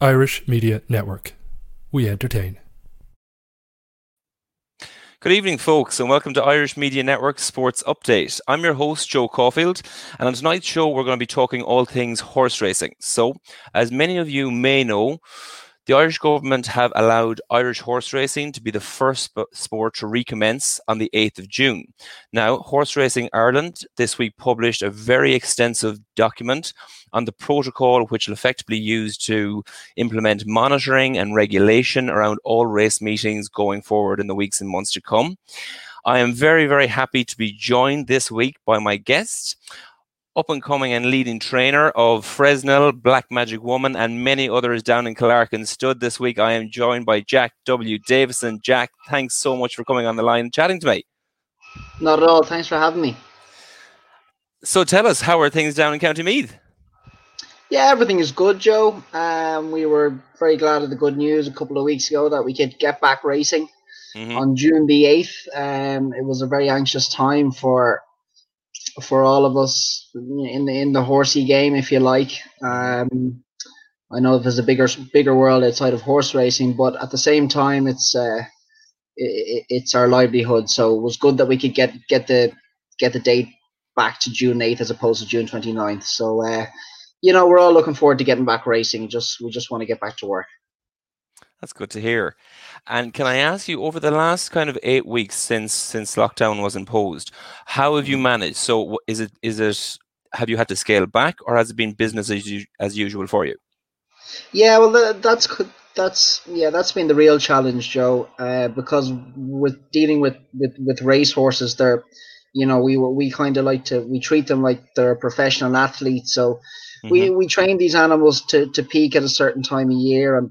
Irish Media Network. We entertain. Good evening, folks, and welcome to Irish Media Network Sports Update. I'm your host, Joe Caulfield, and on tonight's show, we're going to be talking all things horse racing. So, as many of you may know, the Irish government have allowed Irish horse racing to be the first sport to recommence on the 8th of June. Now, Horse Racing Ireland this week published a very extensive document on the protocol which will effectively use to implement monitoring and regulation around all race meetings going forward in the weeks and months to come. I am very, very happy to be joined this week by my guest up and coming and leading trainer of Fresnel, Black Magic Woman, and many others down in Killarkin Stud this week. I am joined by Jack W. Davison. Jack, thanks so much for coming on the line and chatting to me. Not at all. Thanks for having me. So tell us, how are things down in County Meath? Yeah, everything is good, Joe. Um, we were very glad of the good news a couple of weeks ago that we could get back racing mm-hmm. on June the 8th. Um, it was a very anxious time for for all of us in the in the horsey game, if you like. Um, I know there's a bigger bigger world outside of horse racing, but at the same time, it's uh, it, it's our livelihood. So it was good that we could get get the get the date back to June 8th as opposed to June 29th. So uh, you know, we're all looking forward to getting back racing. Just we just want to get back to work. That's good to hear. And can I ask you, over the last kind of eight weeks since since lockdown was imposed, how have you mm-hmm. managed? So, is it is it have you had to scale back, or has it been business as, as usual for you? Yeah, well, that's that's yeah, that's been the real challenge, Joe. Uh, because with dealing with with with race horses, they're you know we we kind of like to we treat them like they're professional athletes. So mm-hmm. we we train these animals to to peak at a certain time of year and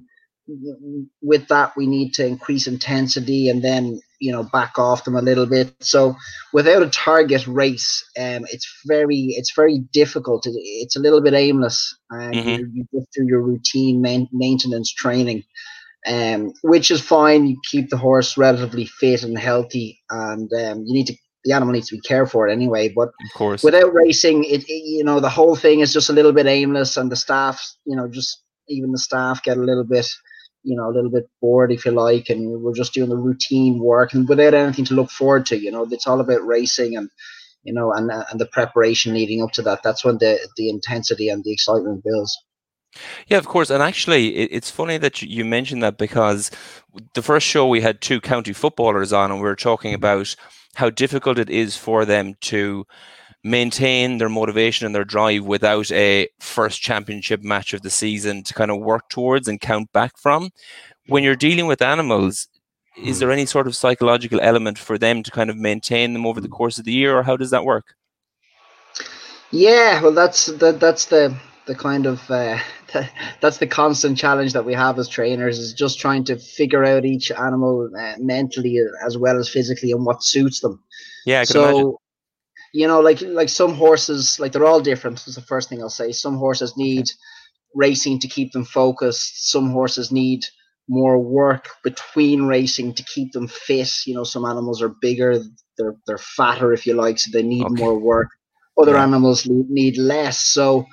with that we need to increase intensity and then you know back off them a little bit. So without a target race um it's very it's very difficult. It's a little bit aimless and mm-hmm. you, you go through your routine main, maintenance training um which is fine. You keep the horse relatively fit and healthy and um you need to the animal needs to be cared for anyway. But of course. without racing it, it you know the whole thing is just a little bit aimless and the staff you know just even the staff get a little bit you know a little bit bored if you like and we're just doing the routine work and without anything to look forward to you know it's all about racing and you know and uh, and the preparation leading up to that that's when the the intensity and the excitement builds yeah, of course. And actually, it's funny that you mentioned that because the first show we had two county footballers on, and we were talking about how difficult it is for them to maintain their motivation and their drive without a first championship match of the season to kind of work towards and count back from. When you're dealing with animals, is there any sort of psychological element for them to kind of maintain them over the course of the year, or how does that work? Yeah, well, that's that, that's the the kind of uh, that's the constant challenge that we have as trainers is just trying to figure out each animal uh, mentally as well as physically and what suits them. Yeah, I can so, imagine you know, like like some horses, like they're all different. Is the first thing I'll say. Some horses need racing to keep them focused. Some horses need more work between racing to keep them fit. You know, some animals are bigger, they're they're fatter, if you like, so they need okay. more work. Other yeah. animals need less. So,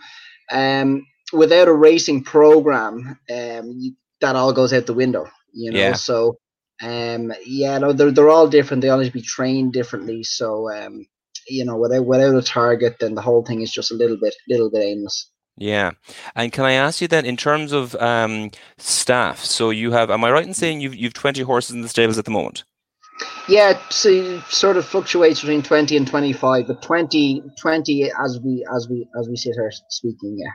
um, without a racing program, um, that all goes out the window. You know, yeah. so um, yeah, no, they're they're all different. They all need to be trained differently. So, um, you know, without without a target, then the whole thing is just a little bit little bit aimless. Yeah, and can I ask you then, in terms of um, staff? So you have, am I right in saying you've you've twenty horses in the stables at the moment? Yeah, so it sort of fluctuates between twenty and twenty-five, but 20, 20 as we as we as we sit here speaking, yeah.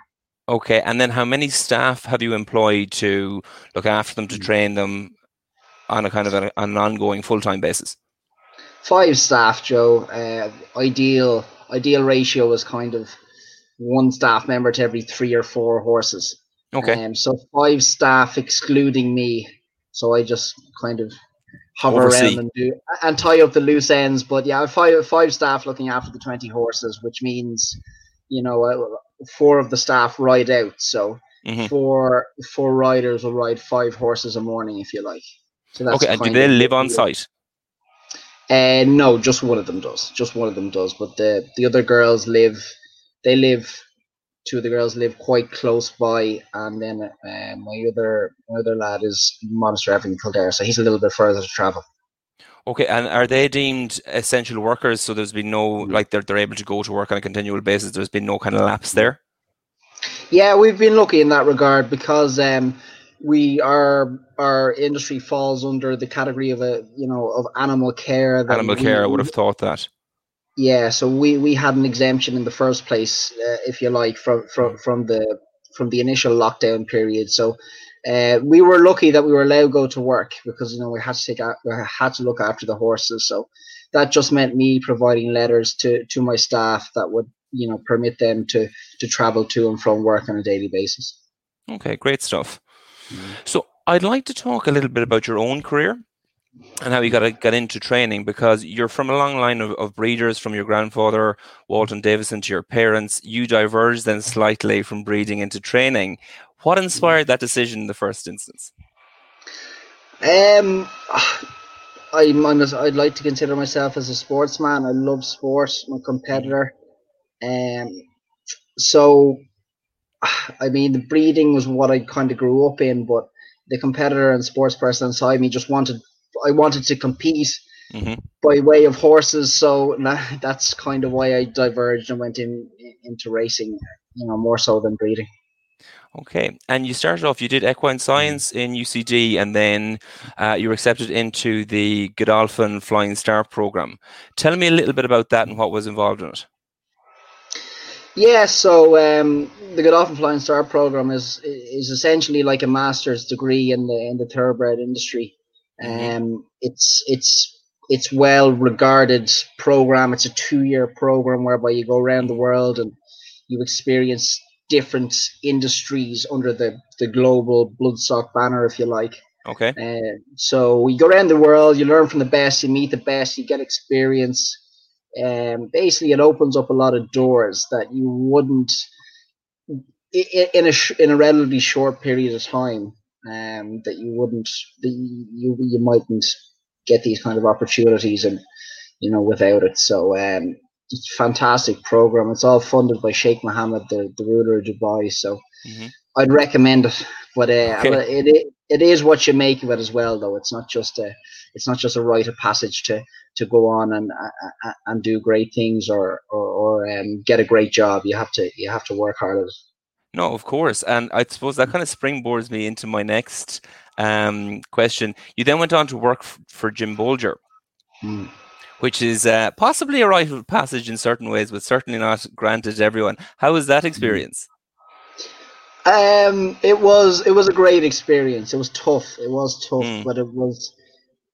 Okay, and then how many staff have you employed to look after them, to mm. train them on a kind of a, on an ongoing full time basis? Five staff, Joe. Uh, ideal ideal ratio is kind of one staff member to every three or four horses. Okay. Um, so five staff excluding me. So I just kind of hover Oversee. around and do and tie up the loose ends. But yeah, five five staff looking after the twenty horses, which means you know uh, four of the staff ride out. So mm-hmm. four four riders will ride five horses a morning if you like. So that's okay. And do they live on site? Uh, no, just one of them does. Just one of them does. But the the other girls live. They live two of the girls live quite close by, and then uh, my other my other lad is Monasterevin Kildare, so he's a little bit further to travel. Okay, and are they deemed essential workers? So there's been no Mm. like they're they're able to go to work on a continual basis. There's been no kind of lapse there. Yeah, we've been lucky in that regard because um, we our our industry falls under the category of a you know of animal care. Animal we- care, I would have thought that. Yeah, so we we had an exemption in the first place, uh, if you like, from from from the from the initial lockdown period. So uh, we were lucky that we were allowed to go to work because you know we had to take out, we had to look after the horses. So that just meant me providing letters to to my staff that would you know permit them to to travel to and from work on a daily basis. Okay, great stuff. So I'd like to talk a little bit about your own career and how you got to get into training because you're from a long line of, of breeders from your grandfather Walton Davison to your parents. You diverged then slightly from breeding into training. What inspired that decision in the first instance? Um, I'm, I'm a, I'd like to consider myself as a sportsman. I love sport. I'm a competitor. Um, so, I mean, the breeding was what I kind of grew up in, but the competitor and sports person inside me just wanted, I wanted to compete Mhm. by way of horses. So that, that's kind of why I diverged and went in into racing, you know, more so than breeding. Okay, and you started off. You did equine science in UCD, and then uh, you were accepted into the Godolphin Flying Start program. Tell me a little bit about that and what was involved in it. Yeah, so um, the Godolphin Flying Start program is is essentially like a master's degree in the in the thoroughbred industry. Mhm. Um, it's it's it's well regarded program. It's a two year program whereby you go around the world and you experience different industries under the the global bloodstock banner, if you like. Okay. Uh, so you go around the world, you learn from the best, you meet the best, you get experience. Um, basically, it opens up a lot of doors that you wouldn't in a in a relatively short period of time. Um, that you wouldn't, that you you mightn't get these kind of opportunities, and you know without it. So um, it's a fantastic program. It's all funded by Sheikh Mohammed, the, the ruler of Dubai. So Mhm. I'd recommend it, but, uh, Okay. it, it it is what you make of it as well, though. It's not just a it's not just a rite of passage to to go on and uh, and do great things or or, or um, get a great job. You have to you have to work hard at it. No, of course. And I suppose that kind of springboards me into my next um, question. You then went on to work f- for Jim Bolger, which is uh, possibly a rite of passage in certain ways, but certainly not granted to everyone. How was that experience? Um, it was it was a great experience. It was tough. It was tough, Mm. but it was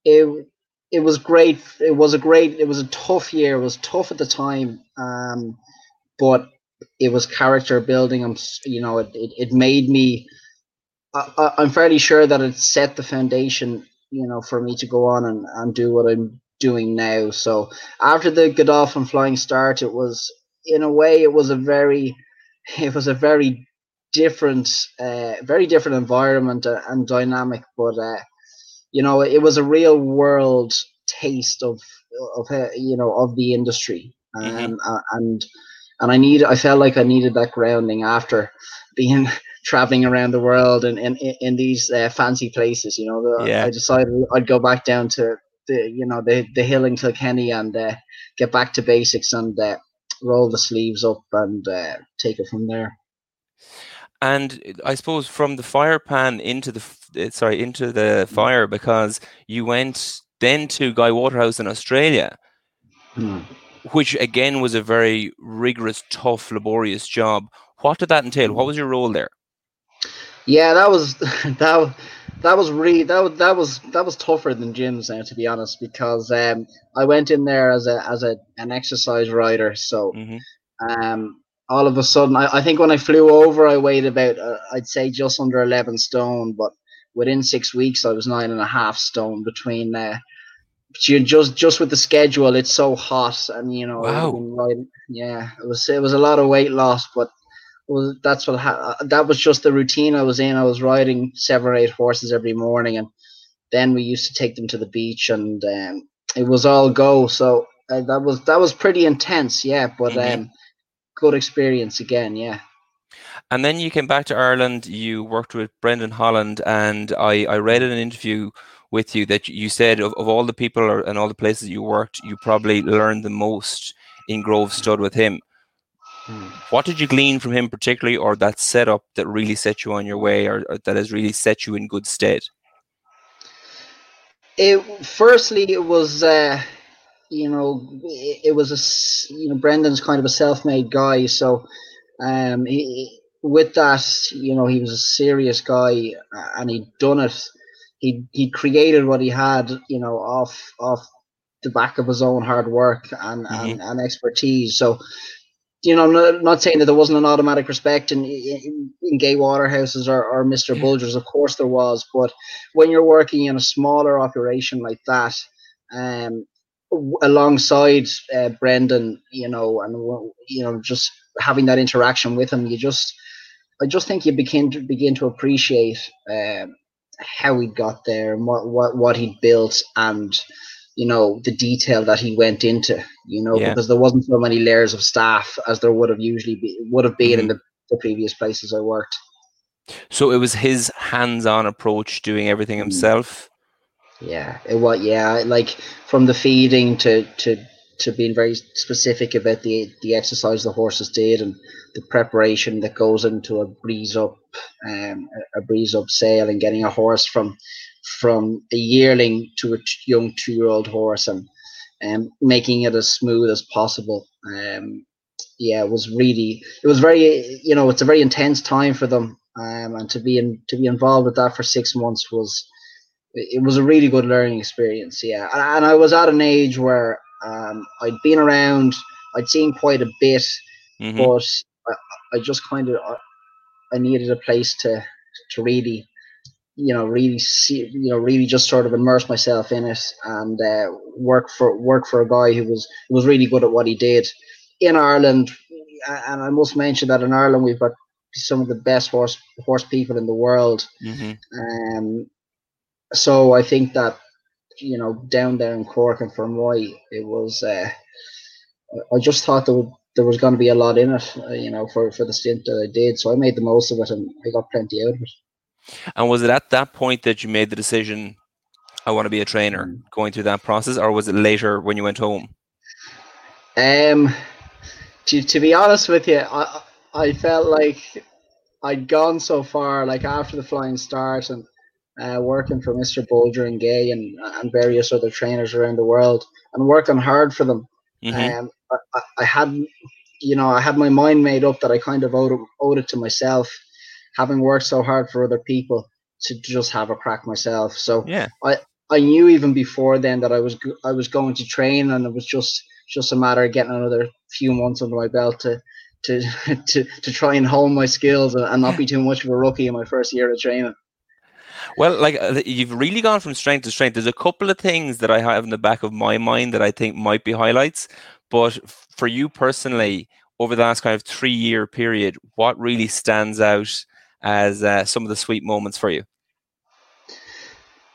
it it was great. It was a great. It was a tough year. It was tough at the time, um, but it was character building. I'm you know it it, it made me. I, I'm fairly sure that it set the foundation, you know, for me to go on and, and do what I'm doing now. So after the Godolphin Flying Start, it was in a way it was a very, it was a very different, uh, very different environment and dynamic. But uh, you know, it was a real world taste of of uh, you know of the industry, um, Mhm. uh, and and I need I felt like I needed that grounding after being traveling around the world and in, in, in these uh, fancy places. You know, Yeah. I decided I'd go back down to the you know the the hill in Kilkenny and uh, get back to basics and uh, roll the sleeves up and uh, take it from there. And I suppose from the fire pan into the uh, sorry into the fire because you went then to Gai Waterhouse in Australia, which again was a very rigorous, tough, laborious job. What did that entail? What was your role there? Yeah, that was that that was really that was that was that was tougher than Jim's now to be honest because um I went in there as a as a an exercise rider so hmm um all of a sudden I, I think when I flew over I weighed about uh, I'd say just under 11 stone but within six weeks I was nine and a half stone between uh but you just just with the schedule it's so hot and you know Wow. Been riding- yeah it was it was a lot of weight loss but was that's what ha- that was just the routine I was in. I was riding seven or eight horses every morning, and then we used to take them to the beach, and um, it was all go. So uh, that was that was pretty intense, yeah. But Mhm. um, good experience again, yeah. And then you came back to Ireland. You worked with Brendan Holland, and I, I read in an interview with you that you said of, of all the people or, and all the places you worked, you probably learned the most in Grove Stud with him. Hmm. What did you glean from him particularly, or that setup that really set you on your way, or, or that has really set you in good stead? It firstly, it was uh, you know, it, it, was a you know Brendan's kind of a self-made guy, so um, he, with that, you know, he was a serious guy, and he'd done it. He he created what he had, you know, off off the back of his own hard work and mm-hmm. and, and expertise. So you know, I'm not, not saying that there wasn't an automatic respect in in, in Gay Waterhouses or, or Mr. Bolgers. Of course there was, but when you're working in a smaller operation like that, um, alongside uh, Brendan, you know, and you know, just having that interaction with him, you just, I just think you begin to begin to appreciate um, how he got there and what what what he built and you know the detail that he went into you know yeah. because there wasn't so many layers of staff as there would have usually be would have been mm-hmm. in the, the, previous places i worked so it was his hands-on approach doing everything mm. himself yeah it was yeah like from the feeding to to to being very specific about the the exercise the horses did and the preparation that goes into a breeze up um, a breeze up sale and getting a horse from from a yearling to a young two year old horse and um, making it as smooth as possible. Um, yeah, it was really, it was very, you know, it's a very intense time for them. Um, and to be in, to be involved with that for six months was, it was a really good learning experience. Yeah. And, and I was at an age where um, I'd been around, I'd seen quite a bit, mm-hmm. but I, I just kind of, I needed a place to, to really you know really see you know really just sort of immerse myself in it and uh, work for work for a guy who was who was really good at what he did in Ireland and I must mention that in Ireland we've got some of the best horse horse people in the world mm-hmm. um so I think that you know down there in Cork and Fermoy it was uh, I just thought there would there was going to be a lot in it, uh, you know, for, for the stint that I did. So I made the most of it and I got plenty out of it. And was it at that point that you made the decision, I want to be a trainer, mm. going through that process, or was it later when you went home? Um, to, to be honest with you, I, I felt like I'd gone so far, like after the flying start and uh, working for Mr. Bolger and Gay and, and various other trainers around the world and working hard for them. Mm-hmm. Um, I, I had, you know, I had my mind made up that I kind of owed, owed it to myself having worked so hard for other people to just have a crack myself. So yeah, I I knew even before then that I was I was going to train, and it was just just a matter of getting another few months under my belt to to to, to try and hone my skills and, not be too much of a rookie in my first year of training. Well, like uh, you've really gone from strength to strength. There's a couple of things that I have in the back of my mind that I think might be highlights, but for you personally, over the last kind of three year period, what really stands out as uh, some of the sweet moments for you?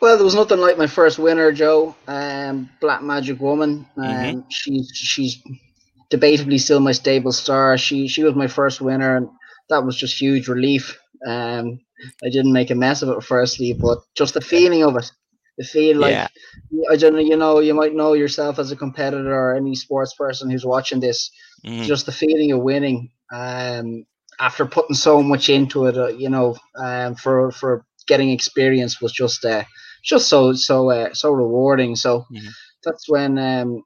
Well, there was nothing like my first winner, Joe. Um, Black Magic Woman. Um, mm-hmm. She's she's debatably still my stable star. She she was my first winner, and that was just huge relief. Um, I didn't make a mess of it firstly, but just the feeling of it, the feel like yeah. I don't know. You know, you might know yourself as a competitor or any sports person who's watching this. Mm-hmm. Just the feeling of winning. Um, after putting so much into it, uh, you know, um, for for getting experience was just uh, just so so uh, so rewarding. So mm-hmm. that's when um,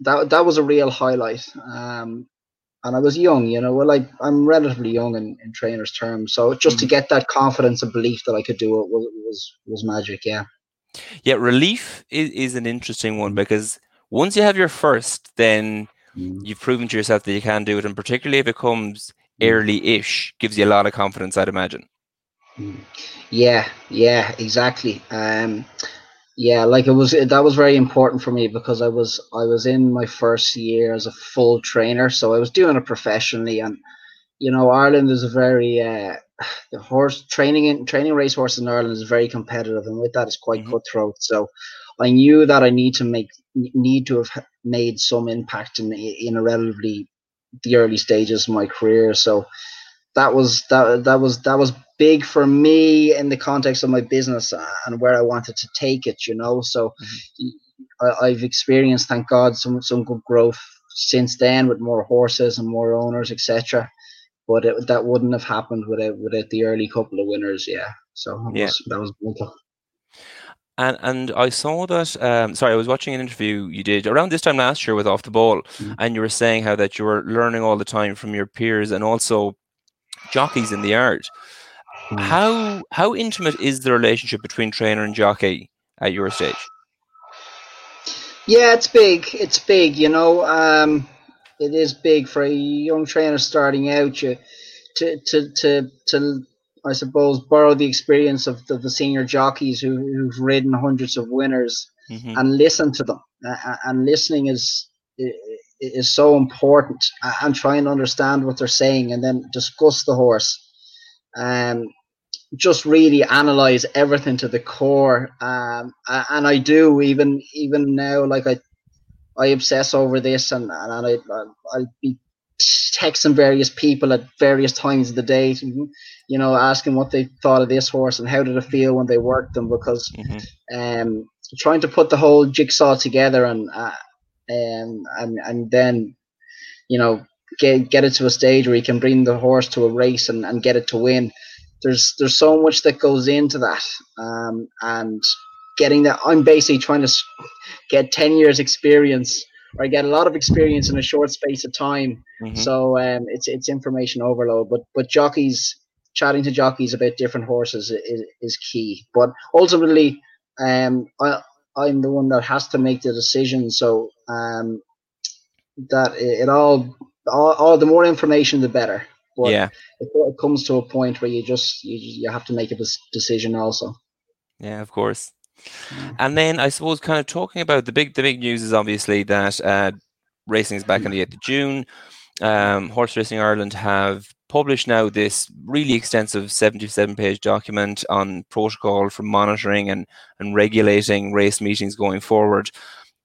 that that was a real highlight. Um, and I was young, you know, well, like I'm relatively young in, in trainers' terms. So just mm-hmm. to get that confidence and belief that I could do it was was, was magic. Yeah. Yeah, relief is, is an interesting one because once you have your first, then mm. you've proven to yourself that you can do it, and particularly if it comes Mm. early-ish gives you a lot of confidence, I'd imagine. Mm. Yeah, yeah, exactly. Um, yeah, like it was that was very important for me because I was I was in my first year as a full trainer, so I was doing it professionally, and you know Ireland is a very uh, the horse training in training race horses in Ireland is very competitive, and with that it's quite mm-hmm. cutthroat. So I knew that I need to make need to have made some impact in in a relatively the early stages of my career. So that was that that was that was big for me in the context of my business and where I wanted to take it. You know, so mm-hmm. I, I've experienced, thank God, some some good growth since then with more horses and more owners, etc. But it, that wouldn't have happened without without the early couple of winners. Yeah, so yeah. Was, that was brutal. And and I saw that. Um, sorry, I was watching an interview you did around this time last year with Off the Ball, mm-hmm. and you were saying how that you were learning all the time from your peers and also jockeys in the yard. Mm-hmm. How how intimate is the relationship between trainer and jockey at your stage? Yeah, it's big. It's big. You know, um, it is big for a young trainer starting out. You to to to to I suppose borrow the experience of the, the senior jockeys who, who've ridden hundreds of winners mm-hmm. and listen to them. Uh, and listening is is so important. And try and understand what they're saying, and then discuss the horse. Um, just really analyze everything to the core. Um, and I do even even now, like I I obsess over this, and and I I'll be texting various people at various times of the day, you know, asking what they thought of this horse and how did it feel when they worked them, because mm-hmm. um, trying to put the whole jigsaw together and uh, and and and then, you know, get get it to a stage where you can bring the horse to a race and, and get it to win there's there's so much that goes into that, um, and getting that. I'm basically trying to get ten years experience or get a lot of experience in a short space of time. Mm-hmm. So um, it's it's information overload. But but jockeys chatting to jockeys about different horses is, is key. But ultimately, um, I I'm the one that has to make the decision. So um, that it, it all, all all the more information the better. But yeah, it, it comes to a point where you just you, you have to make a decision also. Yeah, of course. Mm. And then I suppose kind of talking about the big the big news is obviously that uh, racing is back on the 8th of June. Um, Horse Racing Ireland have published now this really extensive 77 page document on protocol for monitoring and, and regulating race meetings going forward.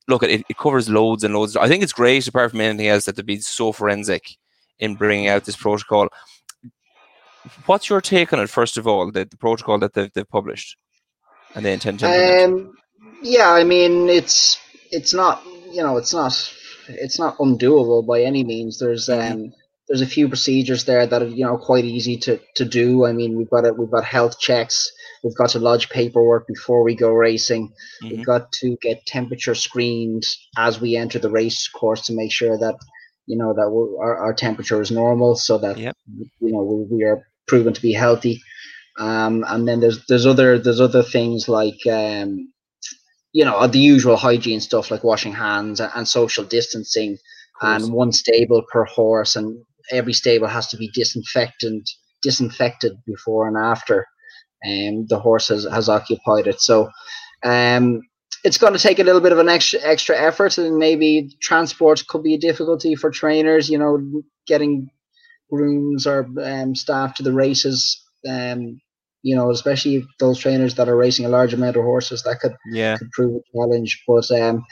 Look, it, it covers loads and loads. I think it's great, apart from anything else, that they've been so forensic in bringing out this protocol. What's your take on it, first of all, the, the protocol that they've, they've published and they intend to? Um, yeah, I mean, it's it's not you know it's not it's not undoable by any means. There's mm-hmm. um there's a few procedures there that are you know quite easy to, to do. I mean, we've got it. We've got health checks. We've got to lodge paperwork before we go racing. Mm-hmm. We've got to get temperature screened as we enter the race course to make sure that you know that our, our temperature is normal so that yep. you know we, we, are proven to be healthy um, and then there's there's other there's other things like um, you know the usual hygiene stuff like washing hands and, social distancing and one stable per horse and every stable has to be disinfected disinfected before and after um, the horse has, has occupied it so um, it's going to take a little bit of an extra extra effort, and maybe transport could be a difficulty for trainers. You know, getting grooms or um, staff to the races. Um, you know, especially those trainers that are racing a large amount of horses, that could yeah could prove a challenge. But um,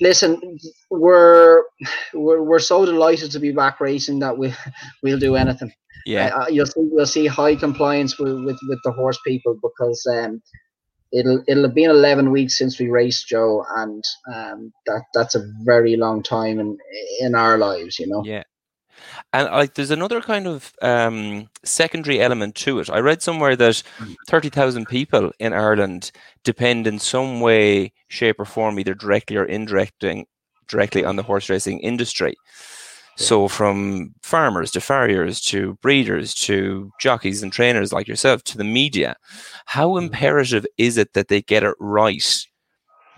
listen, we're we're we're so delighted to be back racing that we we'll do anything. Yeah, uh, you'll see you'll see high compliance with with, with the horse people because um, it'll it'll have been 11 weeks since we raced joe and um, that that's a very long time in in our lives you know? Yeah. And like there's another kind of um, secondary element to it. I read somewhere that hmm. 30,000 people in ireland depend in some way shape or form either directly or indirectly directly on the horse racing industry so from farmers to farriers to breeders to jockeys and trainers like yourself to the media, how mm-hmm. imperative is it that they get it right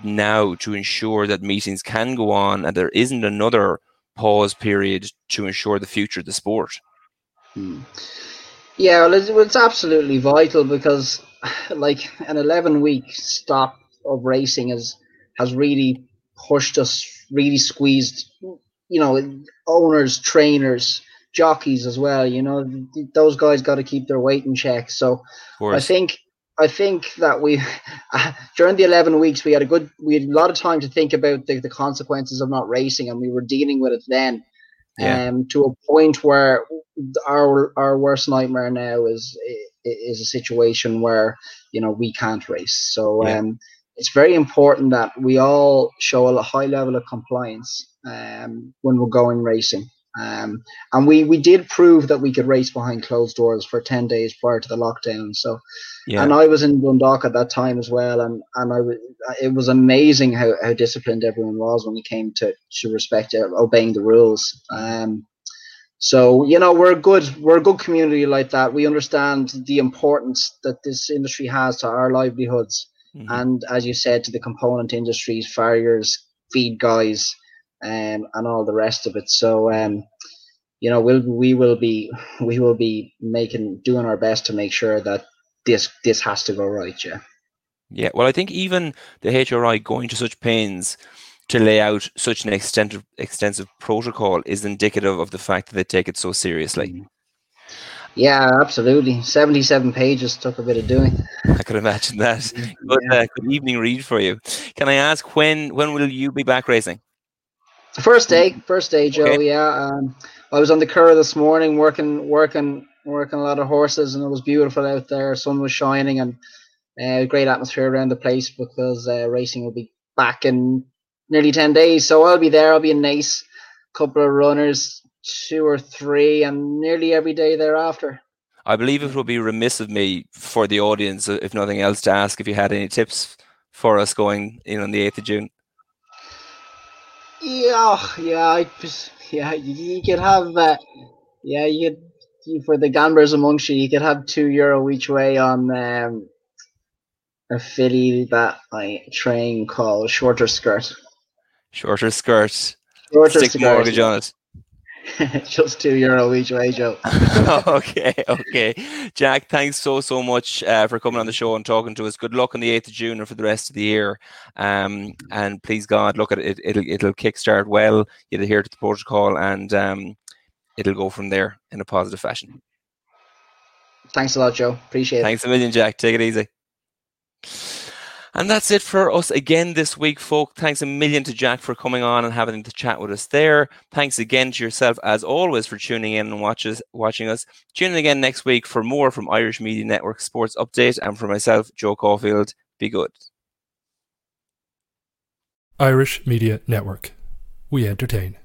now to ensure that meetings can go on and there isn't another pause period to ensure the future of the sport? Hmm. Yeah, well it's, it's absolutely vital because like an 11 week stop of racing has has really pushed us, really squeezed you know, owners, trainers, jockeys as well. You know, those guys got to keep their weight in check. So I think I think that we uh, during the eleven weeks we had a good we had a lot of time to think about the, the consequences of not racing, and we were dealing with it then. yeah. um, to a point where our our worst nightmare now is is a situation where you know we can't race. So yeah. um, it's very important that we all show a high level of compliance um, when we're going racing. Um, and we, we did prove that we could race behind closed doors for 10 days prior to the lockdown. So, yeah. and I was in Dundalk at that time as well. And, and I was, it was amazing how, how disciplined everyone was when it came to, to respect uh, obeying the rules. Um, so you know we're a good we're a good community like that. We understand the importance that this industry has to our livelihoods, mm-hmm. and as you said, to the component industries, farriers, feed guys, um, and all the rest of it. So um, you know we'll we will be we will be making doing our best to make sure that this this has to go right. Yeah. Yeah. Well, I think even the HRI going to such pains to lay out such an extensive extensive protocol is indicative of the fact that they take it so seriously. Mm-hmm. Yeah, absolutely. Seventy-seven pages took a bit of doing. I could imagine that. Good, yeah. uh, good evening read for you. Can I ask when when will you be back racing? First day, first day, Joe. Okay. Yeah, um, I was on the Curragh this morning, working, working, working a lot of horses, and it was beautiful out there. Sun was shining, and uh, great atmosphere around the place because uh, racing will be back in nearly 10 days. So I'll be there. I'll be in Naas, couple of runners, two or three, and nearly every day thereafter. I believe it would be remiss of me for the audience, uh, if nothing else, to ask if you had any tips for us going in on the 8th of June. Yeah, yeah, I yeah, you could have, uh, yeah, you could, for the gamblers amongst you, you could have two euro each way on um, a filly that I train called Shorter Skirt. Shorter skirt. Shorter Stick skirt. mortgage on it. Just two euro each way, Joe. okay, okay. Jack, thanks so, so much uh, for coming on the show and talking to us. Good luck on the 8th of June and for the rest of the year. Um, and please, God, look at it. It'll, it'll kickstart well. You'll adhere to the protocol and um, it'll go from there in a positive fashion. Thanks a lot, Joe. Appreciate it. Thanks a million, Jack. Take it easy. And that's it for us again this week, folk. Thanks a million to Jack for coming on and having the chat with us there. Thanks again to yourself, as always, for tuning in and watches, watching us. Tune in again next week for more from Irish Media Network Sports Update. And for myself, Joe Caulfield, be good. Irish Media Network. We entertain.